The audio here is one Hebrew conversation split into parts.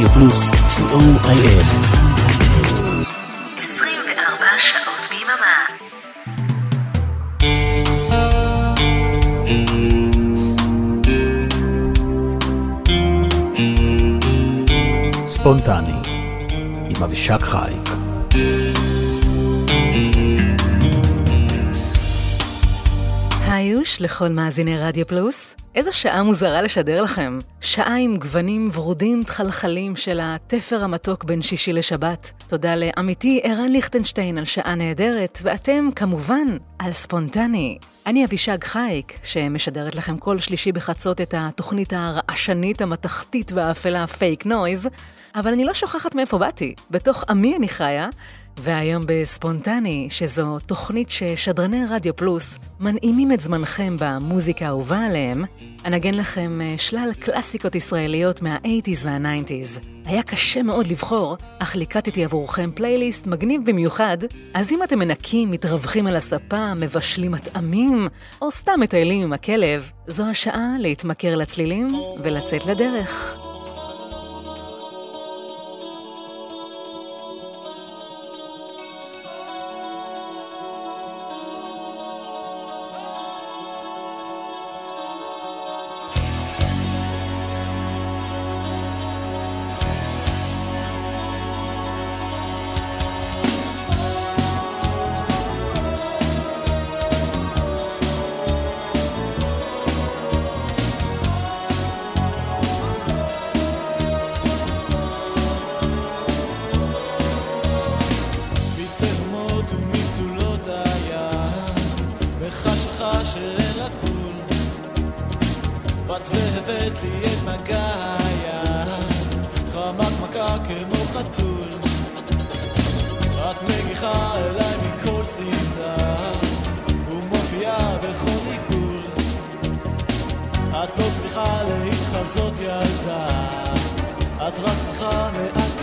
רדיו פלוס, co.il. 24 שעות ביממה. ספונטני, עם אבישק חייק. היוש לכל מאזיני רדיו פלוס. איזו שעה מוזרה לשדר לכם. שעה עם גוונים ורודים תחלחלים של התפר המתוק בין שישי לשבת. תודה לעמיתי ערן ליכטנשטיין על שעה נהדרת, ואתם, כמובן, על ספונטני. אני אבישג חייק, שמשדרת לכם כל שלישי בחצות את התוכנית הרעשנית, המתכתית והאפלה Fake Noise, אבל אני לא שוכחת מאיפה באתי. בתוך עמי אני חיה, והיום בספונטני, שזו תוכנית ששדרני רדיו פלוס מנעימים את זמנכם במוזיקה האהובה עליהם, אנגן לכם אה, שלל קלאסיקות ישראליות מה-80's וה-90's. היה קשה מאוד לבחור, אך ליקטתי עבורכם פלייליסט מגניב במיוחד, אז אם אתם מנקים, מתרווחים על הספה, מבשלים מטעמים, או סתם מטיילים עם הכלב, זו השעה להתמכר לצלילים ולצאת לדרך. את מגע היד, חמק מכה כמו חתול. את מגיחה אליי מכל סמטה, ומופיעה בכל עיגול. את לא צריכה להתחזות ילדה, את רק צריכה מעט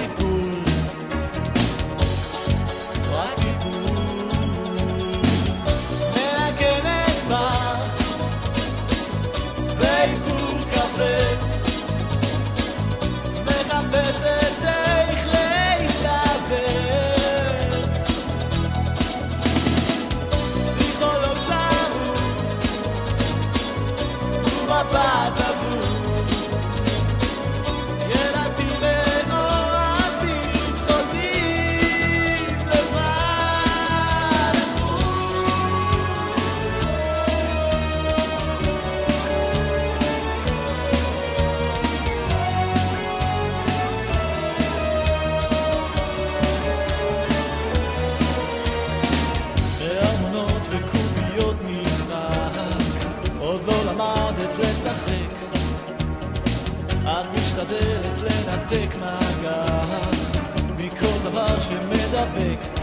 שמדבק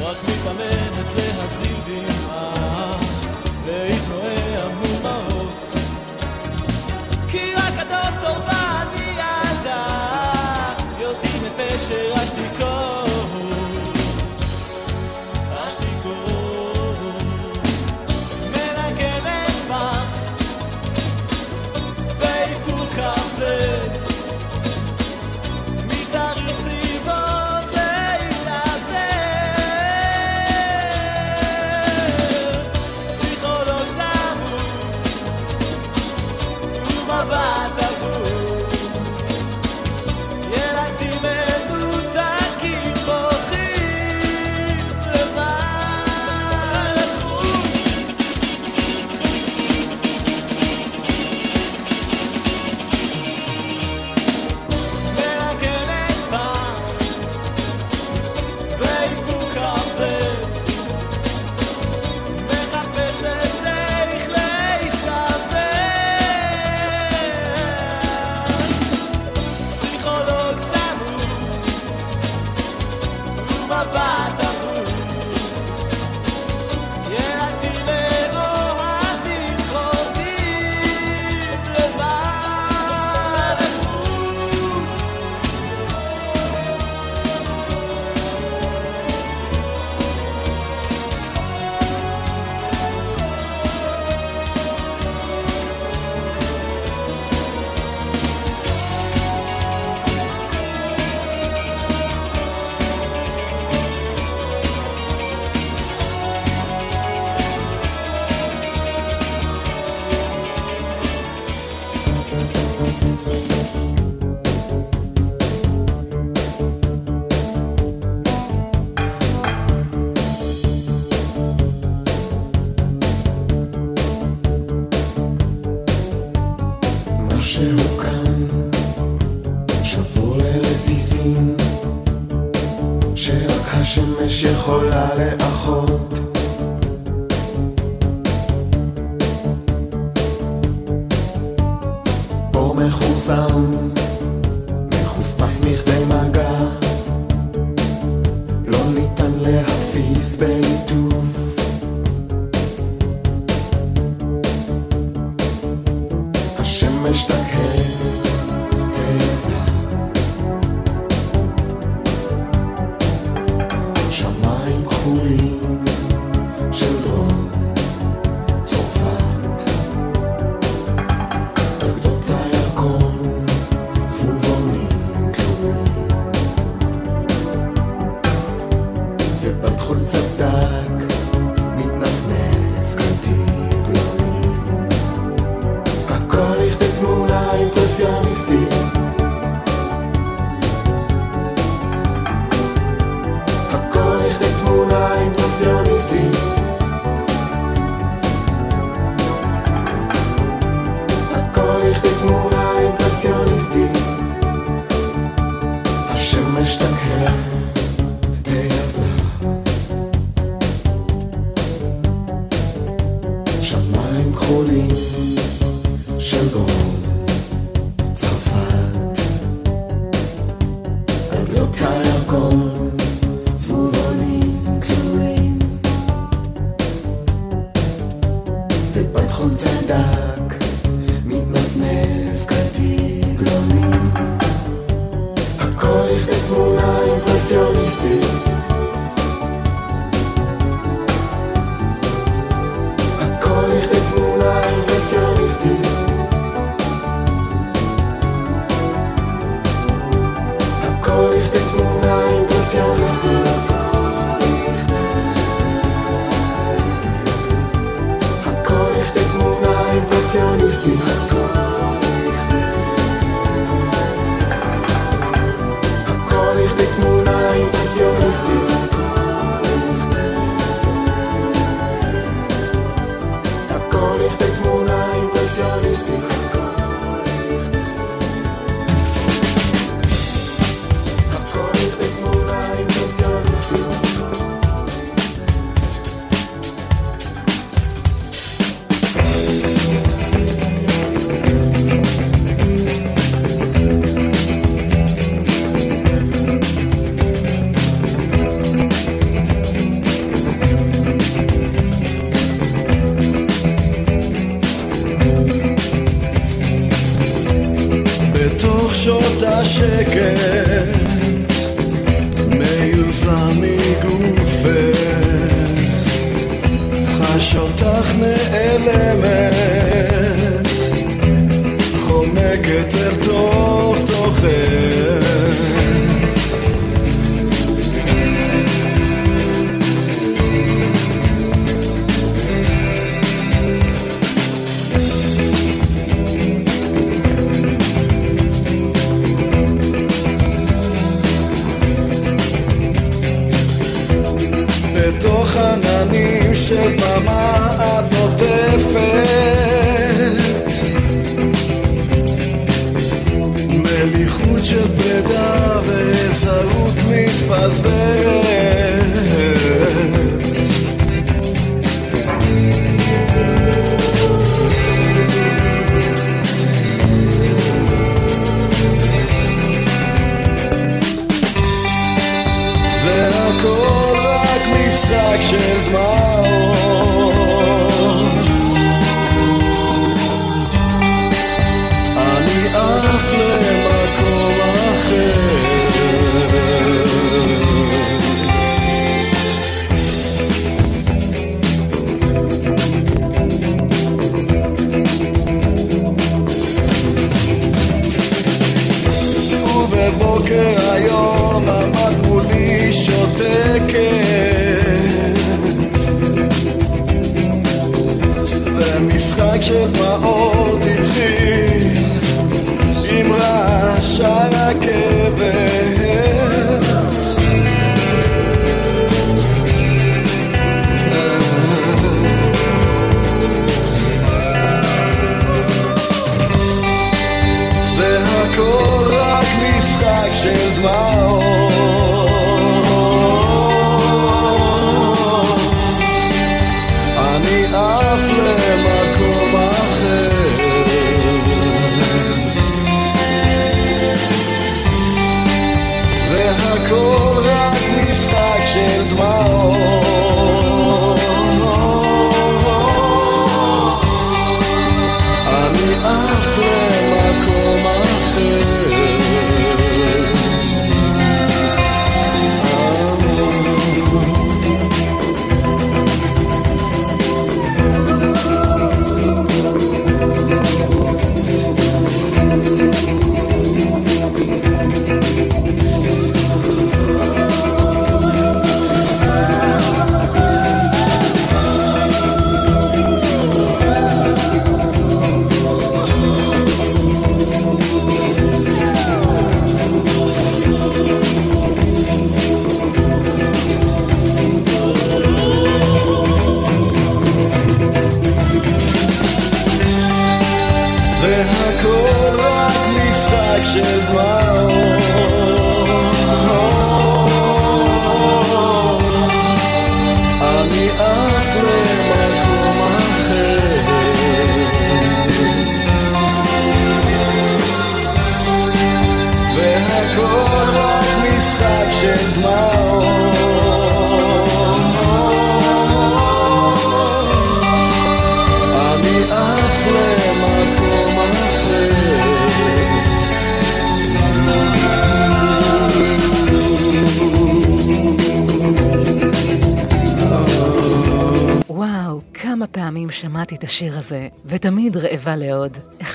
רק מתאמנת להזיל דמעה להתנועע מול מראות כי רק הדוקטור ואני ילדה יודעים את פשר השמש יכולה לאחות. פה מחוסם, מחוספס מכדי מגע, לא ניתן להפיס באיתור. still. say דמעות התחיל. עם רעש על הרכבת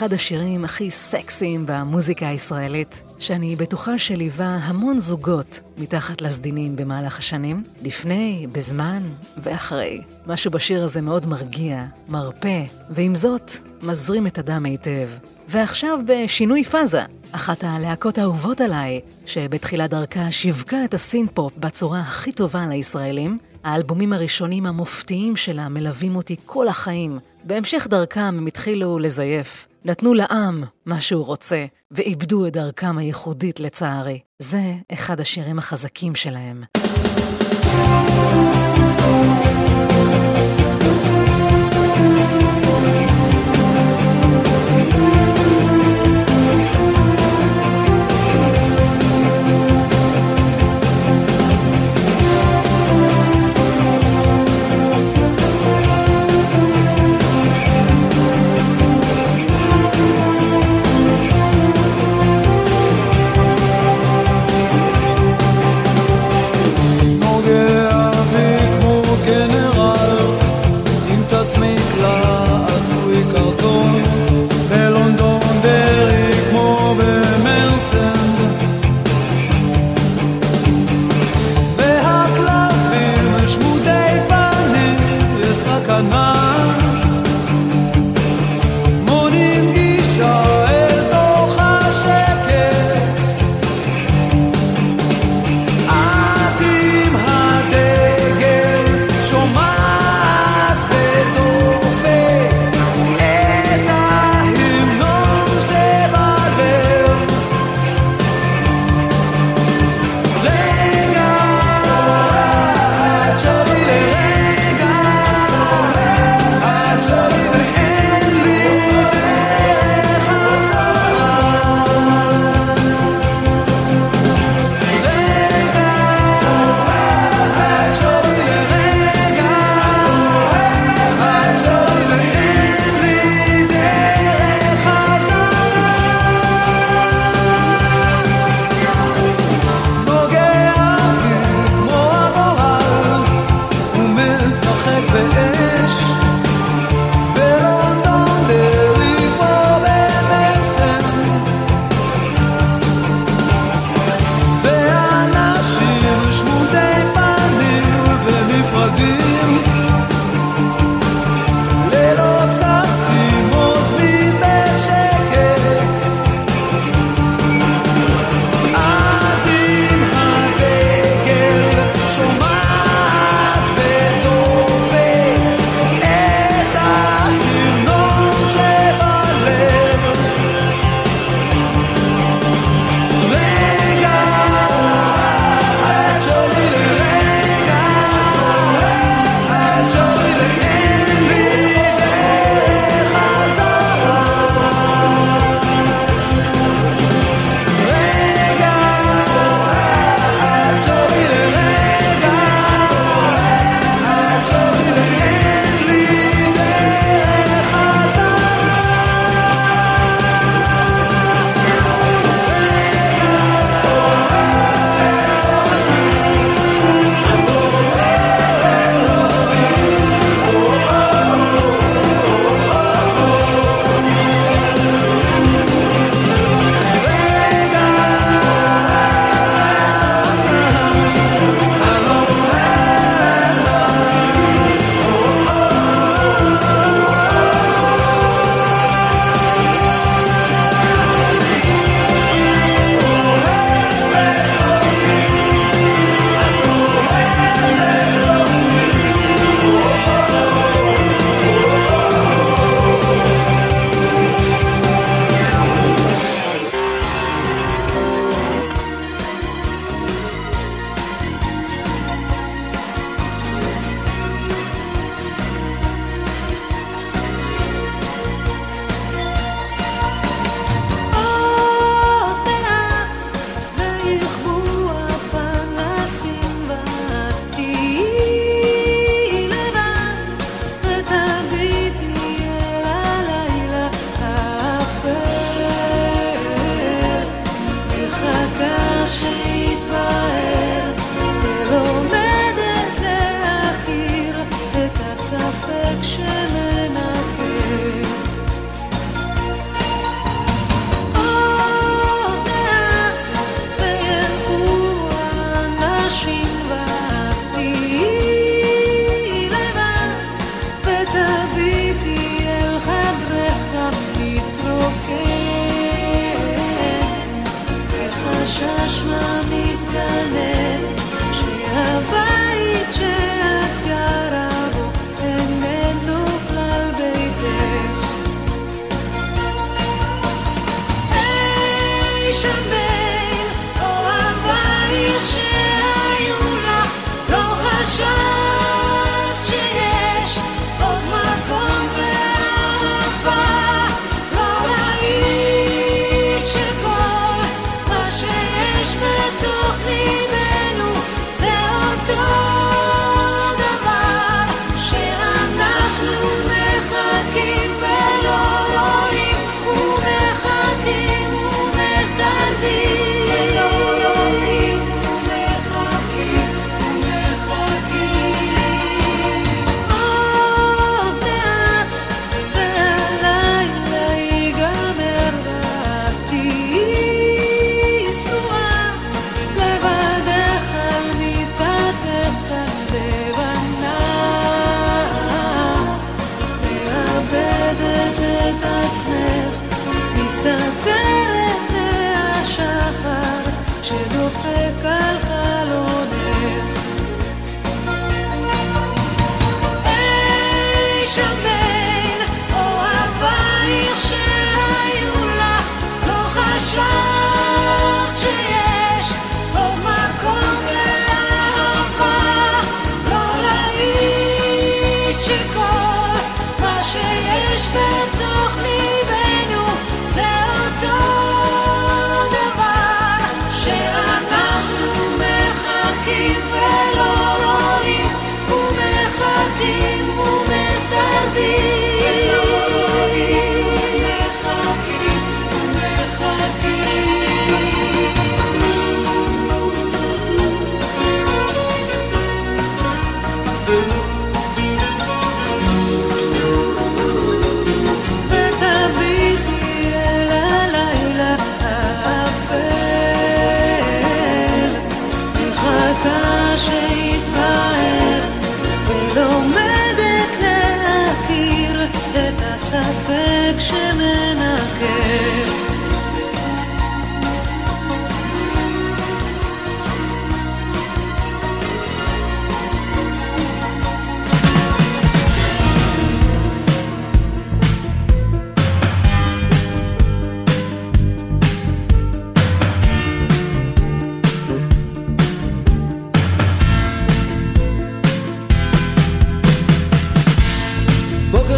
אחד השירים הכי סקסיים במוזיקה הישראלית, שאני בטוחה שליווה המון זוגות מתחת לסדינים במהלך השנים, לפני, בזמן ואחרי. משהו בשיר הזה מאוד מרגיע, מרפא, ועם זאת, מזרים את הדם היטב. ועכשיו בשינוי פאזה, אחת הלהקות האהובות עליי, שבתחילת דרכה שיווקה את הסינפופ בצורה הכי טובה לישראלים, האלבומים הראשונים המופתיים שלה מלווים אותי כל החיים. בהמשך דרכם הם התחילו לזייף. נתנו לעם מה שהוא רוצה, ואיבדו את דרכם הייחודית לצערי. זה אחד השירים החזקים שלהם.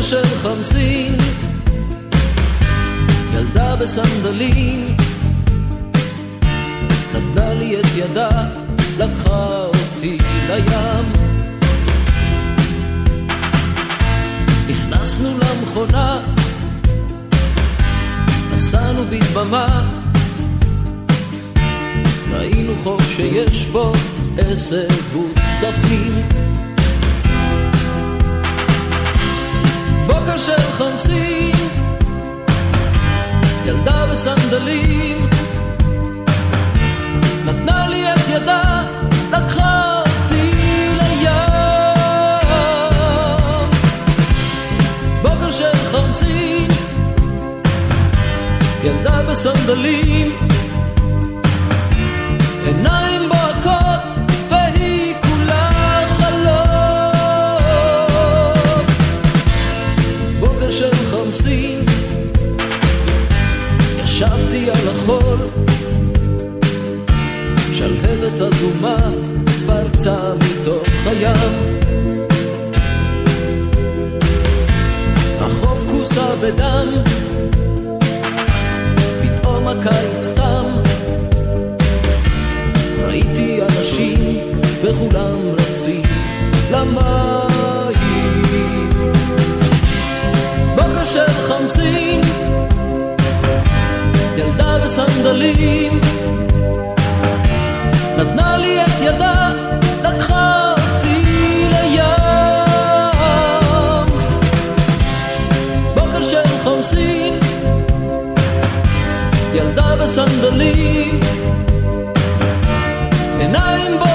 של חמסין, ילדה בסנדלים, נתנה לי את ידה, לקחה אותי לים. נכנסנו למכונה, נסענו בדממה, ראינו חוף שיש בו עשב וצדפים. בוקר של חמסין, ילדה בסנדלים, נתנה לי את ידה, לקחה אותי לים. בוקר של חמסין, ילדה בסנדלים, עיניים ישבתי על החול, שלהבת אדומה פרצה מתוך הים. החוף כוסה בדם, פתאום הקיץ תם. ראיתי אנשים וכולם רצים למים. בוקר של חמסין, בסנדלים, נתנה לי את ידה, לקחה אותי לים. בוקר של חמסין, ילדה בסנדלים, עיניים בוהקות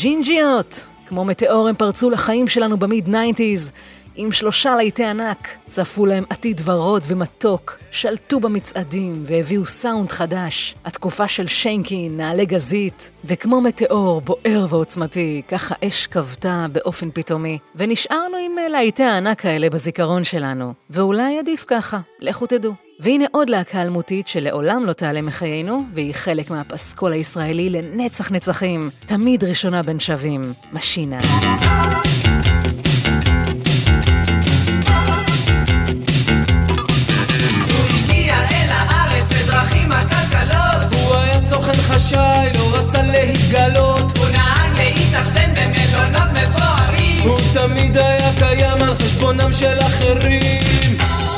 ג'ינג'יות! כמו מטאור הם פרצו לחיים שלנו במיד 90's. עם שלושה להיטי ענק, צפו להם עתיד ורוד ומתוק, שלטו במצעדים והביאו סאונד חדש. התקופה של שיינקין, נעלי גזית, וכמו מטאור בוער ועוצמתי, ככה אש כבתה באופן פתאומי. ונשארנו עם אה, להיטי הענק האלה בזיכרון שלנו, ואולי עדיף ככה, לכו תדעו. והנה עוד להקה אלמותית שלעולם לא תעלה מחיינו, והיא חלק מהפסקול הישראלי לנצח נצחים, תמיד ראשונה בין שווים, משינה. חשאי, לא רצה להתגלות. הוא נהג להתאכסן במלונות מפוארים. הוא תמיד היה קיים על חשבונם של אחרים.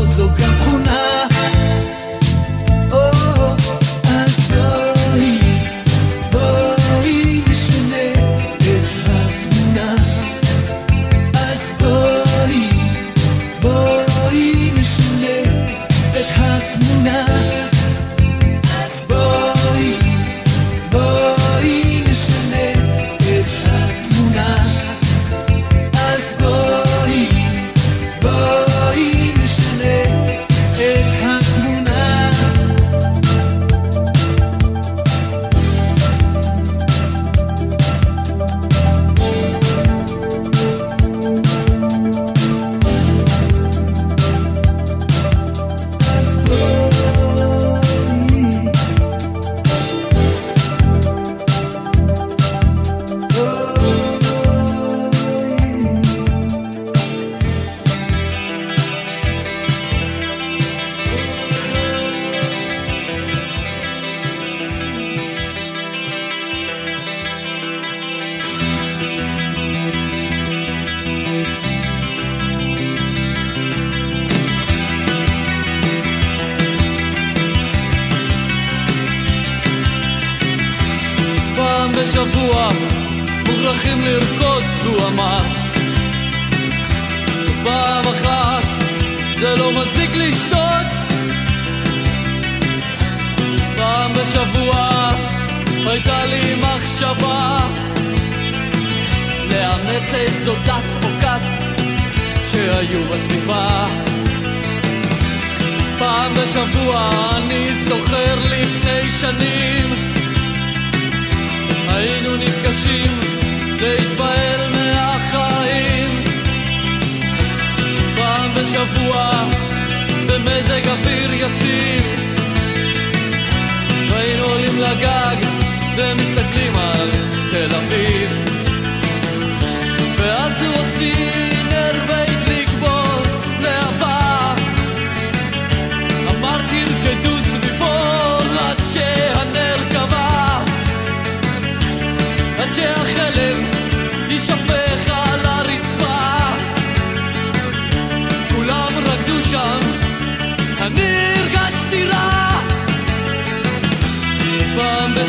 לאמץ איזו דת או כת שהיו בסביבה. פעם בשבוע אני זוכר לפני שנים היינו נפגשים להתפעל מהחיים פעם בשבוע במזג אוויר יציב והיינו עולים לגג ומסתכלים על תל אביב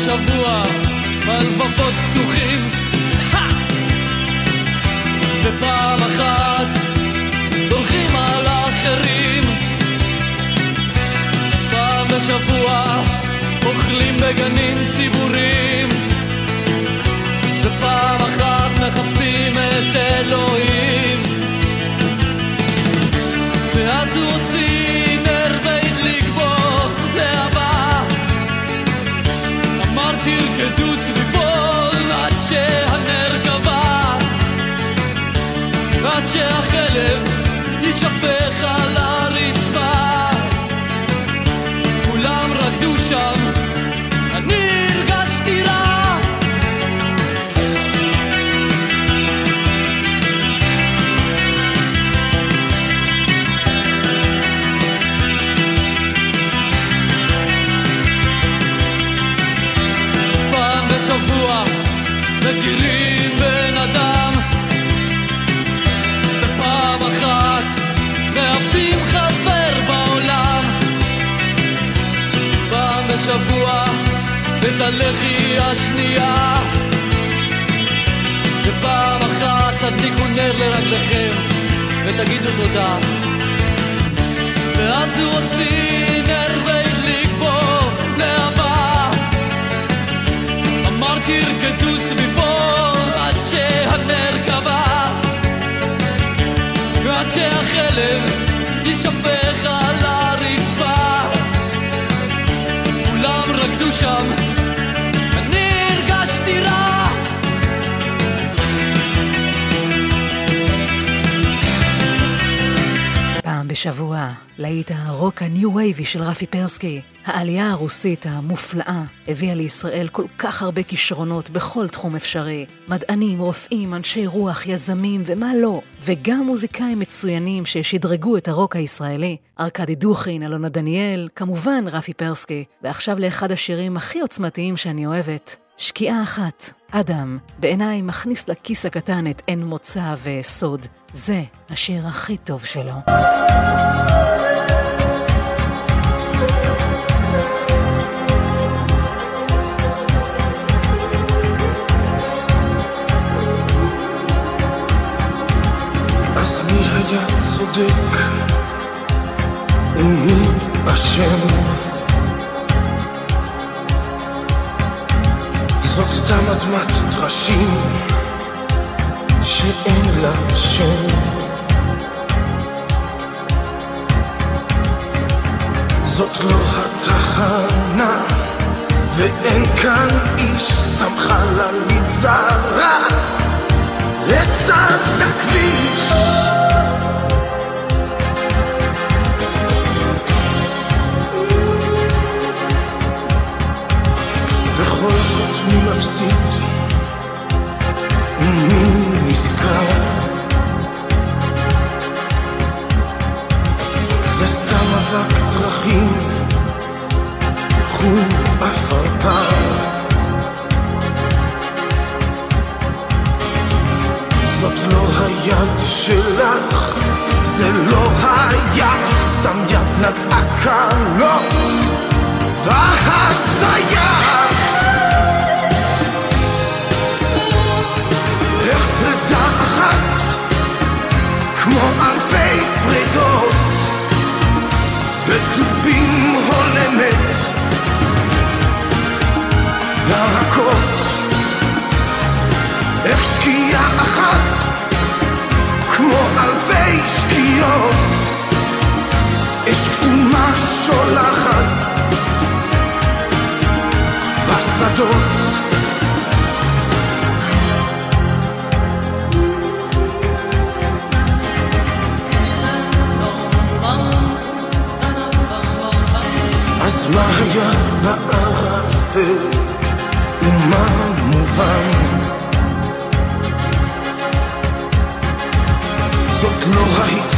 שבוע על לבבות פתוחים. פעם אחת, דורכים על האחרים. פעם בשבוע אוכלים בגנים ציבוריים, ופעם אחת מחפשים את אלוהים. ואז הוא הוציא הכלב יישפך על הרצפה. כולם רקדו שם, אני הרגשתי רע. פעם בשבוע מכירים בן אדם פעם בשבוע את הלחי השנייה. ופעם אחת תדליקו נר לרגליכם ותגידו תודה. ואז הוא הוציא נר והדליק בו להבה אמרתי רקדו סביבו רקדו בשבוע, להיט הרוק הניו וייבי של רפי פרסקי. העלייה הרוסית המופלאה הביאה לישראל כל כך הרבה כישרונות בכל תחום אפשרי. מדענים, רופאים, אנשי רוח, יזמים ומה לא. וגם מוזיקאים מצוינים ששדרגו את הרוק הישראלי. ארכדי דוכין, אלונה דניאל, כמובן רפי פרסקי. ועכשיו לאחד השירים הכי עוצמתיים שאני אוהבת, שקיעה אחת, אדם, בעיניי מכניס לכיס הקטן את אין מוצא וסוד. זה השיר הכי טוב שלו. צודק ומי אשם? זאת סתם אדמת טרשים שאין לה שם. זאת לא התחנה ואין כאן איש סתם חללית זרה לצד הכביש. בכל זאת מי מפסיד? נזכר זה סתם אבק דרכים חום עפרפר זאת לא היד שלך, זה לא היה סתם יד נגעה קלות בהזיה. כמו אלפי פרידות, בדובים הולמת, דרכות. איך שקיעה אחת, כמו אלפי שקיעות, אש כתומה שולחת בשדות. אז מה היה בערפל ומה מובן? זאת לא ההצטלבות,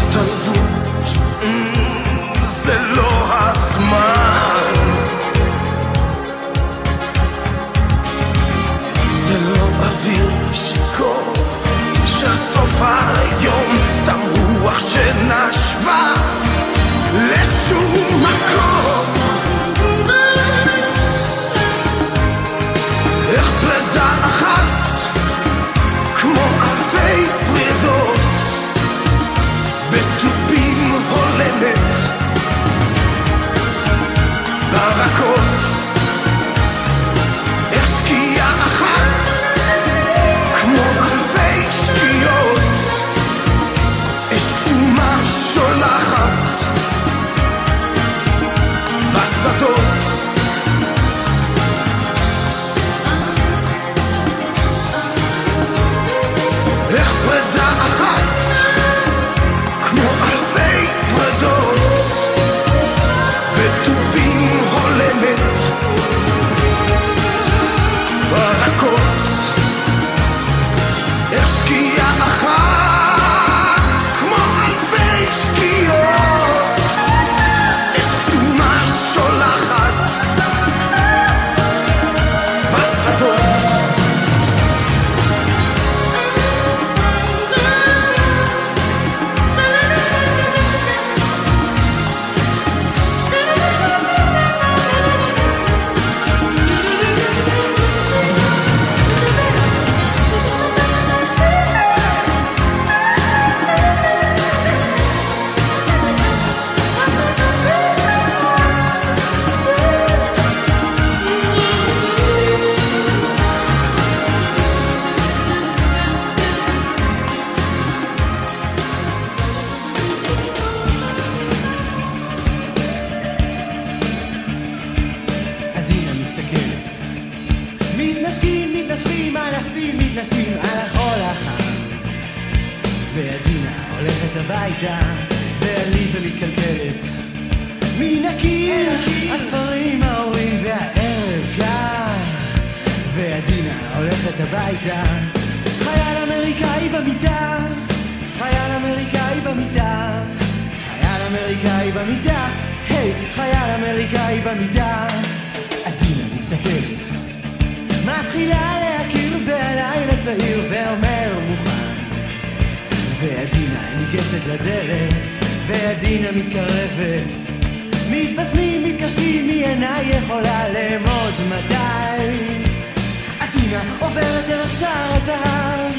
שער הזהב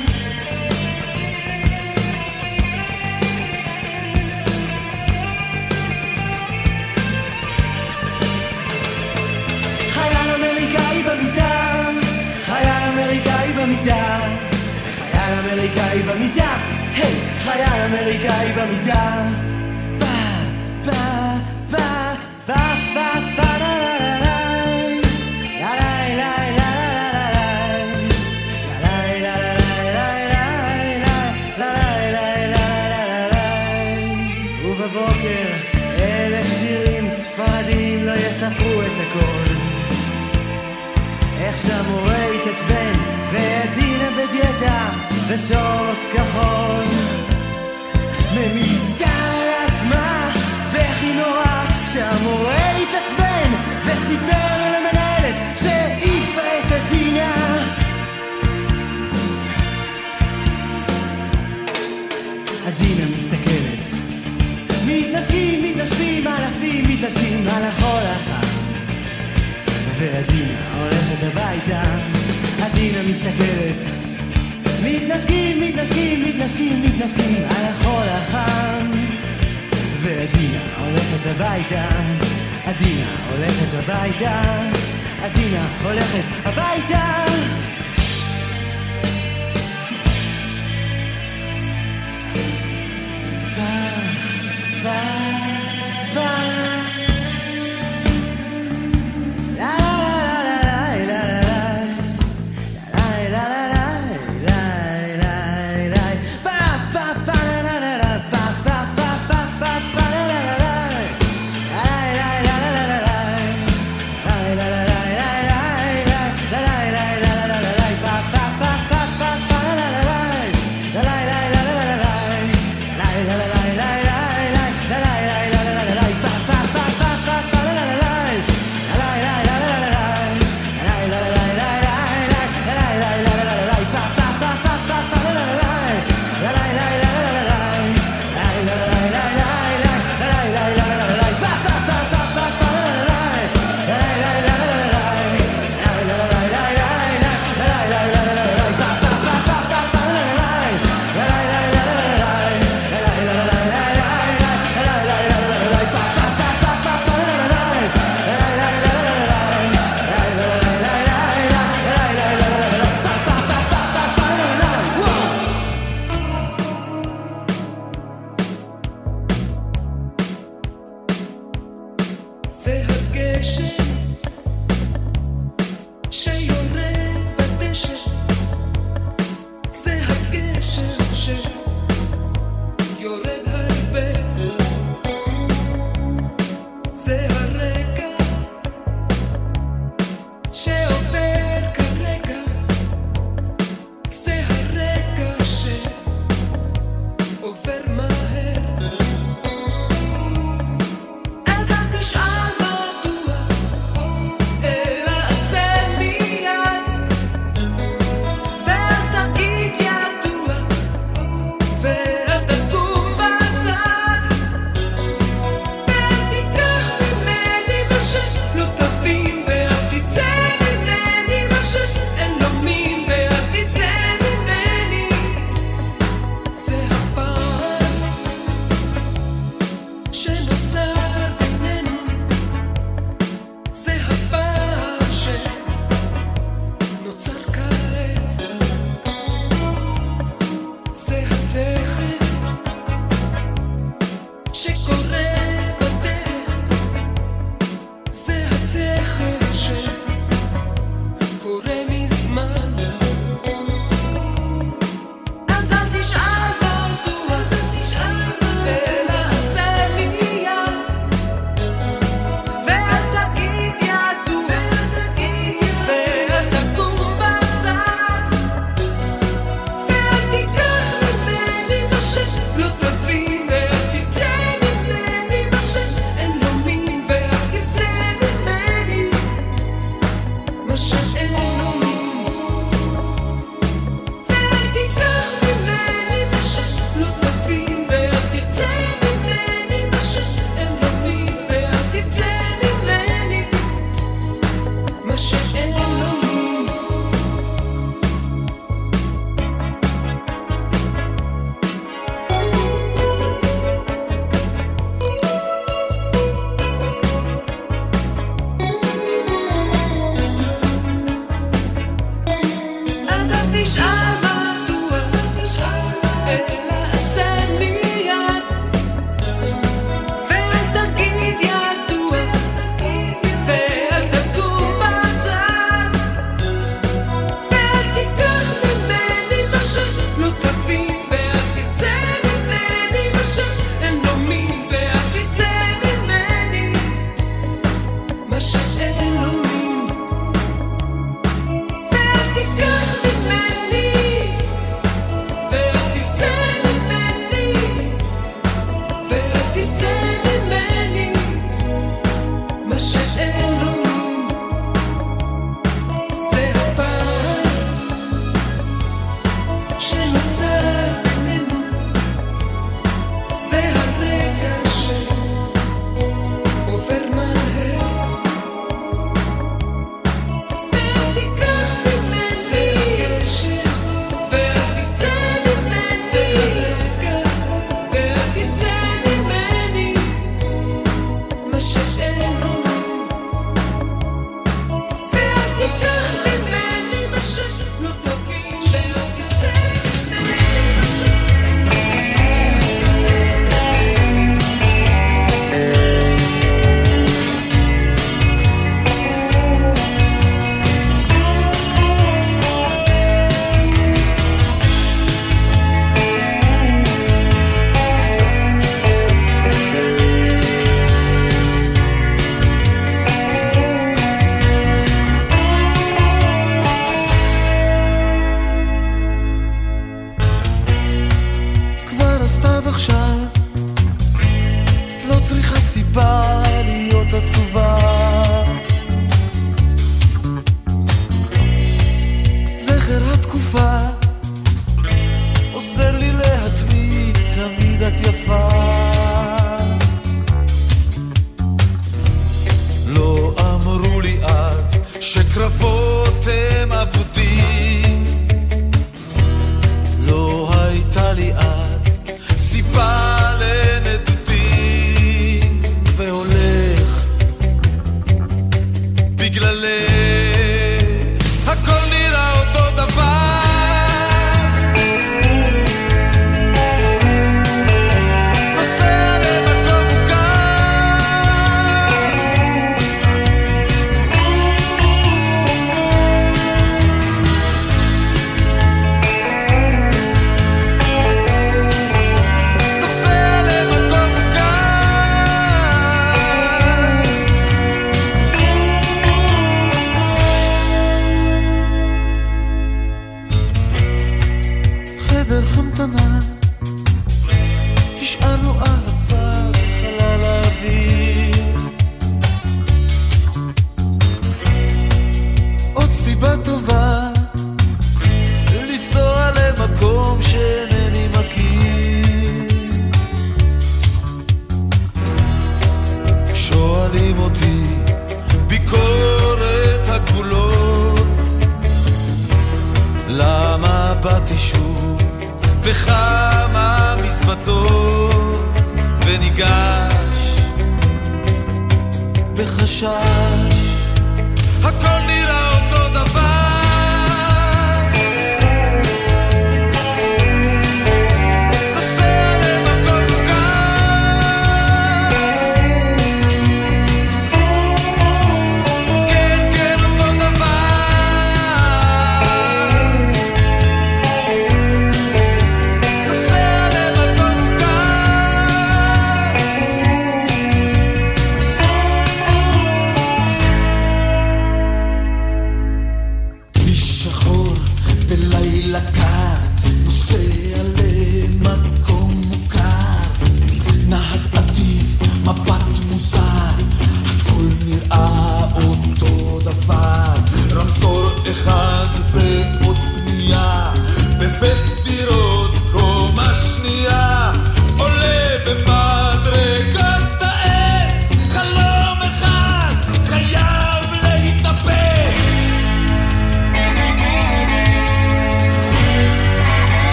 חייל אמריקאי במיטה, חייל אמריקאי במיטה, חייל אמריקאי במיטה, היי, חייל אמריקאי במיטה. نشاد که حال نمی מתנשקים, מתנשקים על החול החם ועדינה הולכת הביתה, עדינה הולכת הביתה, עדינה הולכת הביתה Bye, bye, bye. ocean in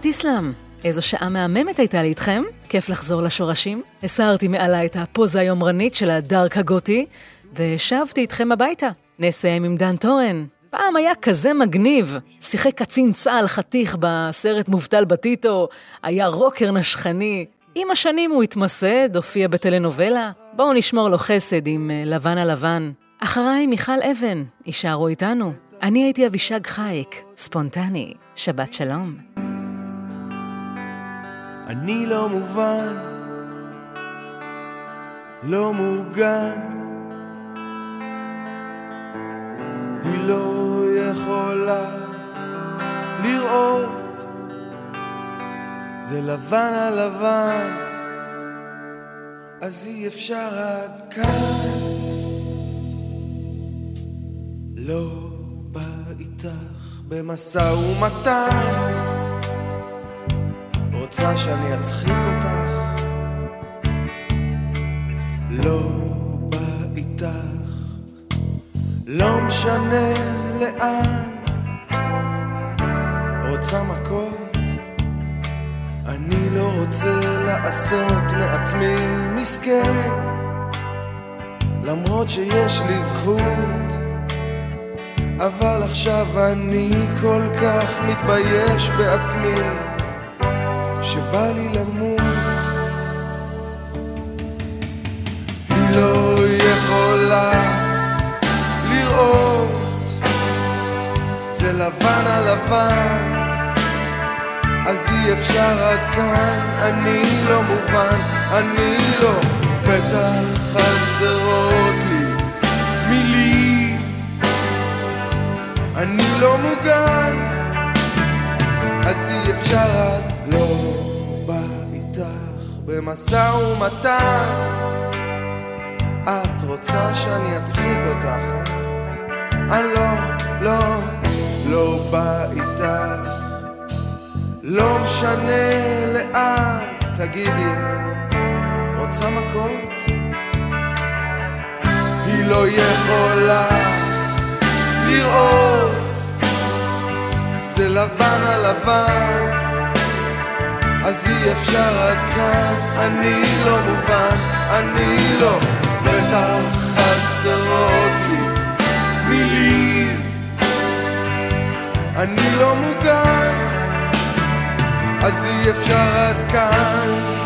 תודה לטיסלאם. איזו שעה מהממת הייתה לי איתכם, כיף לחזור לשורשים. הסרתי מעלה את הפוזה היומרנית של הדארק הגותי, ושבתי איתכם הביתה. נסיים עם דן טורן. פעם היה כזה מגניב. שיחק קצין צה"ל חתיך בסרט מובטל בטיטו, היה רוקר נשכני. עם השנים הוא התמסד, הופיע בטלנובלה. בואו נשמור לו חסד עם אה, לבן הלבן. אחריי מיכל אבן, יישארו איתנו. אני הייתי אבישג חייק, ספונטני. שבת שלום. אני לא מובן, לא מוגן. היא לא יכולה לראות, זה לבן על לבן, אז אי אפשר עד כאן. לא בא איתך במשא ומתן. רוצה שאני אצחיק אותך? לא בא איתך, לא משנה לאן. רוצה מכות? אני לא רוצה לעשות מעצמי מסכן, למרות שיש לי זכות. אבל עכשיו אני כל כך מתבייש בעצמי שבא לי למות. היא לא יכולה לראות. זה לבן על לבן. אז אי אפשר עד כאן. אני לא מובן. אני לא בטח חסרות לי מילים. אני לא מוגן אז אי אפשר עד לא בא איתך במשא ומתן את רוצה שאני אצחיק אותך? אני לא, לא, לא בא איתך לא משנה לאן תגידי רוצה מכות? היא לא יכולה לראות זה לבן על לבן אז אי אפשר עד כאן אני לא מובן אני לא בטח חסרות לי מילים. אני לא מוגן אז אי אפשר עד כאן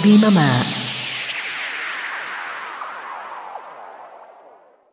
רדיו פלוס,